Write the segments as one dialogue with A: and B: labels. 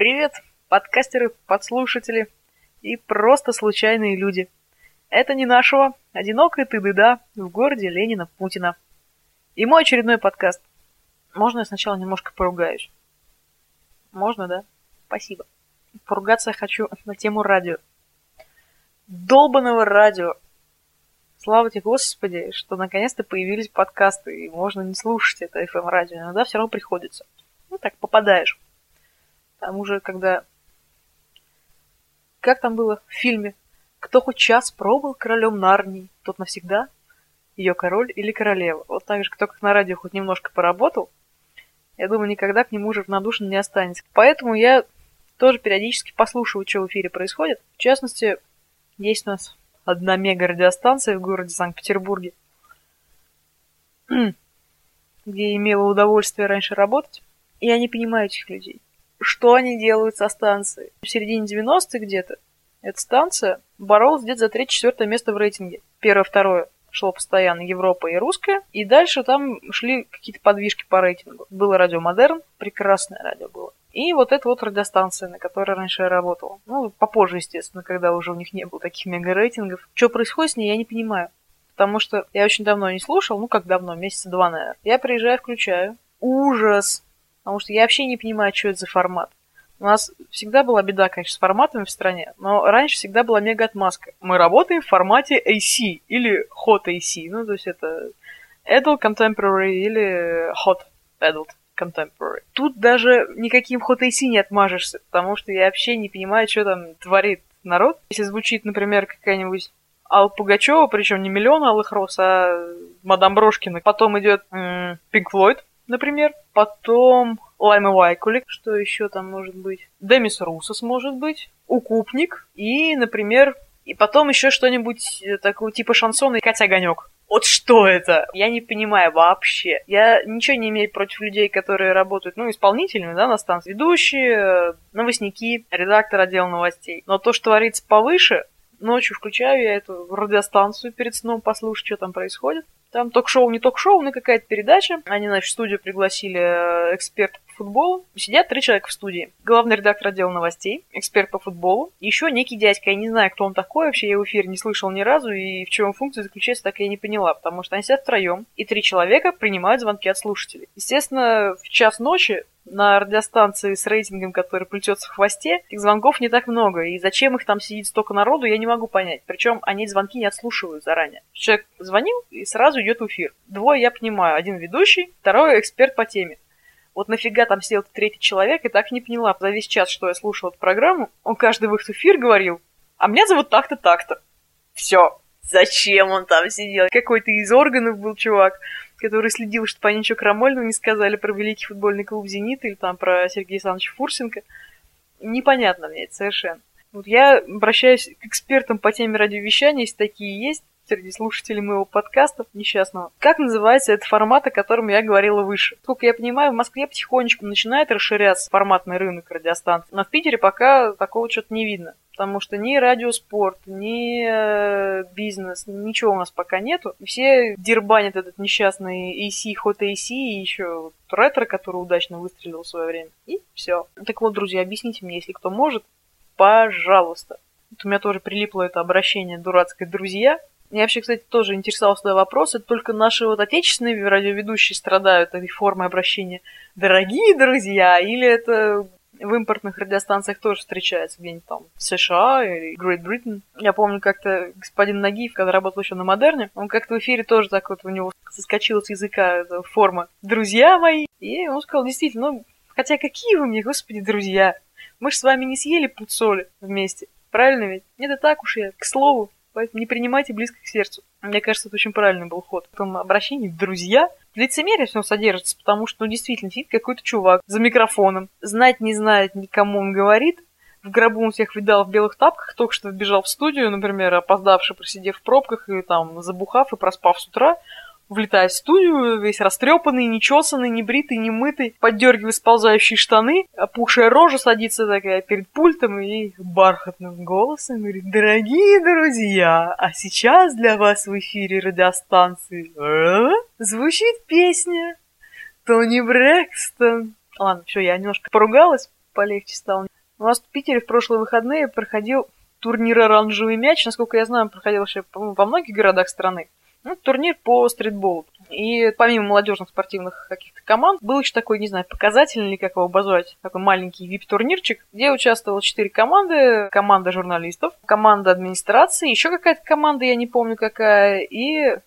A: Привет, подкастеры, подслушатели и просто случайные люди. Это не нашего, одинокая ты дыда в городе Ленина Путина. И мой очередной подкаст. Можно я сначала немножко поругаюсь? Можно, да? Спасибо. Поругаться я хочу на тему радио. Долбаного радио. Слава тебе, Господи, что наконец-то появились подкасты, и можно не слушать это FM-радио. Иногда все равно приходится. Ну так, попадаешь. Там уже, когда... Как там было в фильме? Кто хоть час пробыл королем Нарнии, тот навсегда ее король или королева. Вот так же, кто как на радио хоть немножко поработал, я думаю, никогда к нему уже равнодушен не останется. Поэтому я тоже периодически послушаю, что в эфире происходит. В частности, есть у нас одна мега-радиостанция в городе Санкт-Петербурге, где я имела удовольствие раньше работать. И я не понимаю этих людей что они делают со станцией. В середине 90-х где-то эта станция боролась где-то за третье-четвертое место в рейтинге. Первое-второе шло постоянно Европа и русская, и дальше там шли какие-то подвижки по рейтингу. Было радио Модерн, прекрасное радио было. И вот эта вот радиостанция, на которой раньше я работала. Ну, попозже, естественно, когда уже у них не было таких мега-рейтингов. Что происходит с ней, я не понимаю. Потому что я очень давно не слушал, ну как давно, месяца два, наверное. Я приезжаю, включаю. Ужас! Потому что я вообще не понимаю, что это за формат. У нас всегда была беда, конечно, с форматами в стране, но раньше всегда была мега отмазка. Мы работаем в формате AC или Hot AC, ну, то есть это Adult Contemporary или Hot Adult Contemporary. Тут даже никаким Hot AC не отмажешься, потому что я вообще не понимаю, что там творит народ. Если звучит, например, какая-нибудь Алла Пугачева, причем не миллион алых роз, а мадам Брошкина. Потом идет Пинк Флойд, например. Потом Лайма Вайкулик, что еще там может быть? Демис Русос может быть, Укупник и, например, и потом еще что-нибудь э, такого типа шансона и Катя Огонек. Вот что это? Я не понимаю вообще. Я ничего не имею против людей, которые работают, ну, исполнителями, да, на станции. Ведущие, э, новостники, редактор отдела новостей. Но то, что творится повыше, ночью включаю я эту радиостанцию перед сном послушать, что там происходит. Там ток-шоу, не ток-шоу, но какая-то передача. Они, значит, в студию пригласили э, эксперта по футболу. Сидят три человека в студии. Главный редактор отдела новостей, эксперт по футболу, еще некий дядька. Я не знаю, кто он такой, вообще я в эфире не слышал ни разу, и в чем функция заключается, так я не поняла, потому что они сидят втроем, и три человека принимают звонки от слушателей. Естественно, в час ночи на радиостанции с рейтингом, который плетется в хвосте, этих звонков не так много. И зачем их там сидит столько народу, я не могу понять. Причем они звонки не отслушивают заранее. Человек звонил и сразу идет эфир. Двое я понимаю. Один ведущий, второй эксперт по теме. Вот нафига там сидел третий человек, и так не поняла. За весь час, что я слушала эту программу, он каждый выход в эфир говорил, а меня зовут так-то, так-то. Все. Зачем он там сидел? Какой-то из органов был чувак который следил, чтобы они ничего крамольного не сказали про великий футбольный клуб «Зенит» или там про Сергея Александровича Фурсенко. Непонятно мне это совершенно. Вот я обращаюсь к экспертам по теме радиовещания, если такие есть, среди слушателей моего подкаста несчастного. Как называется этот формат, о котором я говорила выше? Сколько я понимаю, в Москве потихонечку начинает расширяться форматный рынок радиостанций, но в Питере пока такого что-то не видно потому что ни радиоспорт, ни э, бизнес, ничего у нас пока нету. Все дербанят этот несчастный AC, Hot AC и еще ретро, который удачно выстрелил в свое время. И все. Так вот, друзья, объясните мне, если кто может, пожалуйста. Вот у меня тоже прилипло это обращение дурацкое «друзья». Я вообще, кстати, тоже интересовался этот вопрос. Это только наши вот отечественные радиоведущие страдают этой формой обращения «дорогие друзья» или это в импортных радиостанциях тоже встречается где-нибудь там США или Great Britain. Я помню как-то господин Нагиев, когда работал еще на Модерне, он как-то в эфире тоже так вот у него соскочила с языка эта форма «друзья мои». И он сказал, действительно, ну, хотя какие вы мне, господи, друзья? Мы же с вами не съели пуд соли вместе. Правильно ведь? Это так уж я, к слову. Поэтому не принимайте близко к сердцу. Мне кажется, это очень правильный был ход. В том обращении «друзья» лицемерие все содержится, потому что, ну, действительно, сидит какой-то чувак за микрофоном, знать не знает, никому он говорит, в гробу он всех видал в белых тапках, только что вбежал в студию, например, опоздавший, просидев в пробках и там забухав и проспав с утра, влетает в студию, весь растрепанный, нечесанный, небритый, немытый, поддергивает сползающие штаны, опухшая рожа садится такая перед пультом и бархатным голосом говорит, дорогие друзья, а сейчас для вас в эфире радиостанции «А?» звучит песня Тони Брэкстон. Ладно, все, я немножко поругалась. полегче стало. У нас в Питере в прошлые выходные проходил турнир «Оранжевый мяч». Насколько я знаю, он проходил вообще во многих городах страны. Ну, турнир по стритболу. И помимо молодежных спортивных каких-то команд, был еще такой, не знаю, показательный или как его обозвать, такой маленький вип-турнирчик, где участвовало четыре команды. Команда журналистов, команда администрации, еще какая-то команда, я не помню какая, и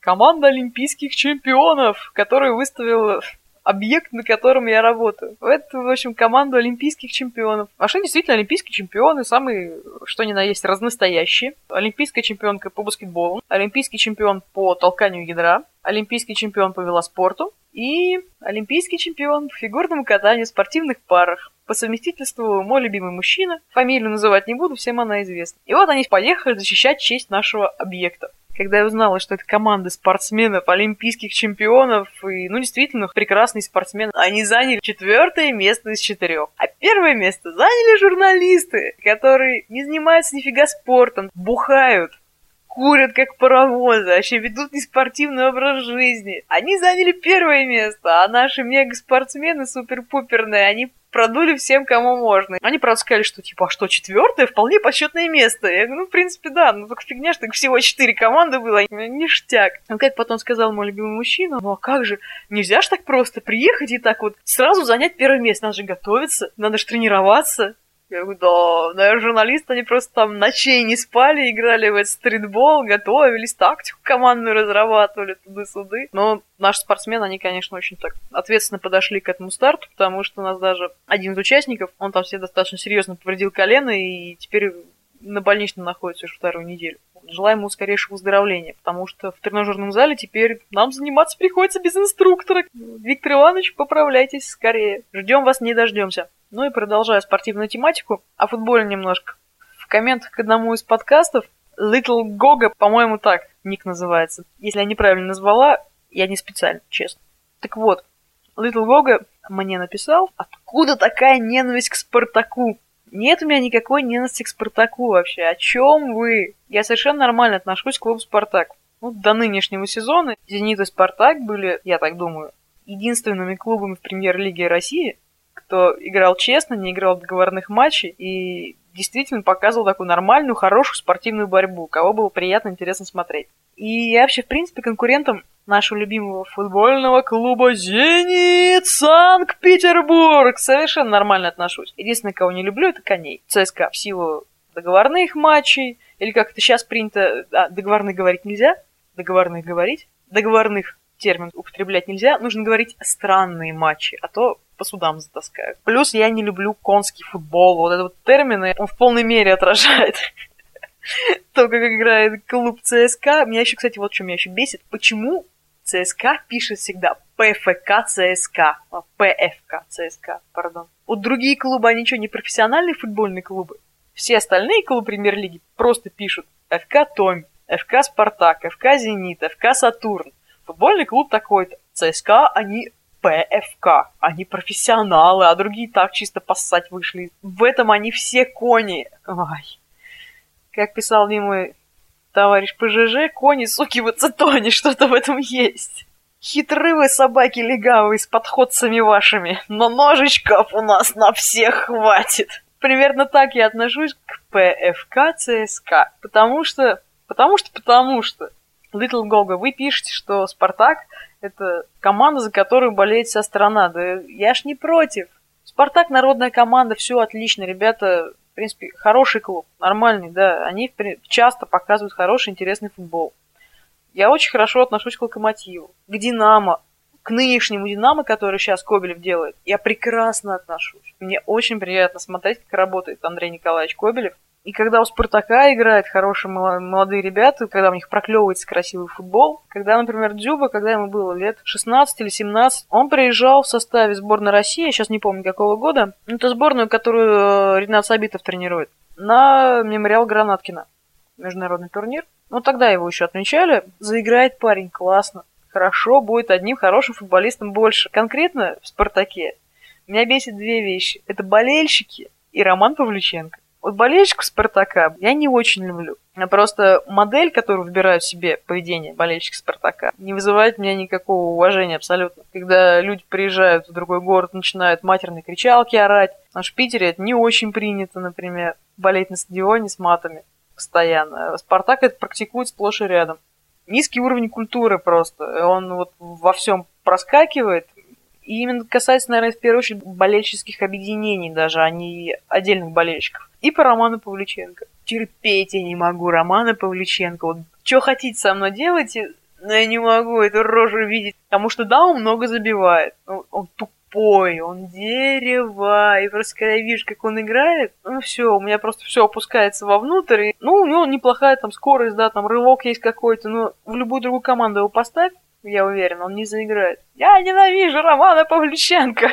A: команда олимпийских чемпионов, которую выставил объект, на котором я работаю. Это, в общем, команда олимпийских чемпионов. А что действительно олимпийские чемпионы, самые, что ни на есть, разнастоящие. Олимпийская чемпионка по баскетболу, олимпийский чемпион по толканию ядра, олимпийский чемпион по велоспорту и олимпийский чемпион по фигурному катанию в спортивных парах. По совместительству мой любимый мужчина. Фамилию называть не буду, всем она известна. И вот они поехали защищать честь нашего объекта когда я узнала, что это команда спортсменов, олимпийских чемпионов и, ну, действительно, прекрасный спортсмен, они заняли четвертое место из четырех. А первое место заняли журналисты, которые не занимаются нифига спортом, бухают, курят как паровозы, вообще ведут неспортивный образ жизни. Они заняли первое место, а наши мега-спортсмены супер-пуперные, они продули всем, кому можно. Они, правда, сказали, что, типа, а что, четвертое? Вполне почетное место. Я говорю, ну, в принципе, да, ну, только фигня, что всего четыре команды было, ништяк. Ну, как потом сказал мой любимый мужчина, ну, а как же, нельзя же так просто приехать и так вот сразу занять первое место, надо же готовиться, надо же тренироваться. Я говорю, да, наверное, журналисты, они просто там ночей не спали, играли в этот стритбол, готовились, тактику командную разрабатывали туды-суды. Но наши спортсмены, они, конечно, очень так ответственно подошли к этому старту, потому что у нас даже один из участников, он там все достаточно серьезно повредил колено, и теперь на больничном находится уже вторую неделю. Желаем ему скорейшего выздоровления, потому что в тренажерном зале теперь нам заниматься приходится без инструктора. Виктор Иванович, поправляйтесь скорее. Ждем вас, не дождемся. Ну и продолжая спортивную тематику, о футболе немножко. В комментах к одному из подкастов Little Goga, по-моему, так ник называется. Если я неправильно назвала, я не специально, честно. Так вот, Little Goga мне написал, откуда такая ненависть к Спартаку? Нет у меня никакой ненависти к Спартаку вообще. О чем вы? Я совершенно нормально отношусь к клубу Спартак. Ну, до нынешнего сезона Зенит и Спартак были, я так думаю, единственными клубами в премьер-лиге России, кто играл честно, не играл договорных матчей и действительно показывал такую нормальную, хорошую спортивную борьбу, кого было приятно, интересно смотреть. И я вообще, в принципе, конкурентом нашего любимого футбольного клуба «Зенит» Санкт-Петербург совершенно нормально отношусь. Единственное, кого не люблю, это коней. ЦСКА в силу договорных матчей, или как это сейчас принято, а, договорных говорить нельзя, договорных говорить, договорных термин употреблять нельзя, нужно говорить странные матчи, а то по судам затаскают. Плюс я не люблю конский футбол. Вот этот вот термин, он в полной мере отражает то, как играет клуб ЦСКА. Меня еще, кстати, вот что меня еще бесит. Почему ЦСКА пишет всегда ПФК ЦСКА. А, ПФК ЦСКА, пардон. Вот другие клубы, они что, не профессиональные футбольные клубы? Все остальные клубы премьер-лиги просто пишут ФК Томь, ФК Спартак, ФК Зенит, ФК Сатурн. Футбольный клуб такой-то. ЦСКА, они ПФК. Они профессионалы, а другие так чисто поссать вышли. В этом они все кони. Ой. Как писал мне мой товарищ ПЖЖ, кони, суки, в ацетоне, что-то в этом есть. Хитры вы, собаки легавые, с подходцами вашими, но ножичков у нас на всех хватит. Примерно так я отношусь к ПФК ЦСКА, потому что... Потому что, потому что... Little Gogo, вы пишете, что Спартак это команда, за которую болеет вся страна. Да я ж не против. Спартак народная команда, все отлично, ребята, в принципе, хороший клуб, нормальный, да. Они часто показывают хороший, интересный футбол. Я очень хорошо отношусь к Локомотиву, к Динамо, к нынешнему Динамо, который сейчас Кобелев делает. Я прекрасно отношусь. Мне очень приятно смотреть, как работает Андрей Николаевич Кобелев. И когда у Спартака играют хорошие молодые ребята, когда у них проклевывается красивый футбол, когда, например, Дзюба, когда ему было лет 16 или 17, он приезжал в составе сборной России, я сейчас не помню какого года, это сборную, которую э, Ренат Сабитов тренирует, на мемориал Гранаткина. Международный турнир. Ну, тогда его еще отмечали. Заиграет парень классно. Хорошо, будет одним хорошим футболистом больше. Конкретно в «Спартаке» меня бесит две вещи. Это болельщики и Роман Павлюченко. Вот болельщиков Спартака я не очень люблю. А просто модель, которую выбирают себе поведение болельщика Спартака, не вызывает у меня никакого уважения абсолютно. Когда люди приезжают в другой город, начинают матерные кричалки орать. В в Питере это не очень принято, например, болеть на стадионе с матами постоянно. Спартак это практикует сплошь и рядом. Низкий уровень культуры просто. Он вот во всем проскакивает. И именно касается, наверное, в первую очередь болельческих объединений даже, а не отдельных болельщиков. И по Роману Павлюченко. Терпеть я не могу Романа Павлюченко. Вот что хотите со мной делайте, но я не могу эту рожу видеть. Потому что да, он много забивает. Он, он тупой, он дерево. И просто когда я вижу, как он играет, ну все, у меня просто все опускается вовнутрь. И, ну, у него неплохая там скорость, да, там рывок есть какой-то, но в любую другую команду его поставь, я уверен, он не заиграет. Я ненавижу Романа Павлюченко.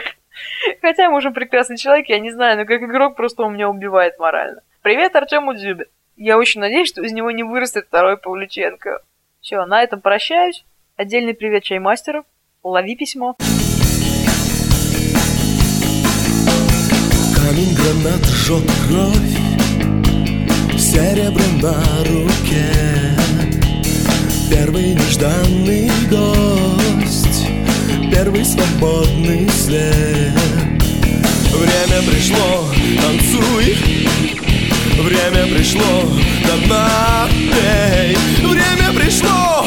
A: Хотя, может, прекрасный человек, я не знаю, но как игрок просто он меня убивает морально. Привет Артему Дзюбе. Я очень надеюсь, что из него не вырастет второй Павлюченко. Все, на этом прощаюсь. Отдельный привет чаймастеру. Лови письмо.
B: Камень гранат жжет кровь Серебром на руке Первый нежданный гость первый свободный след. Время пришло, танцуй. Время пришло, до дна. Пей Время пришло,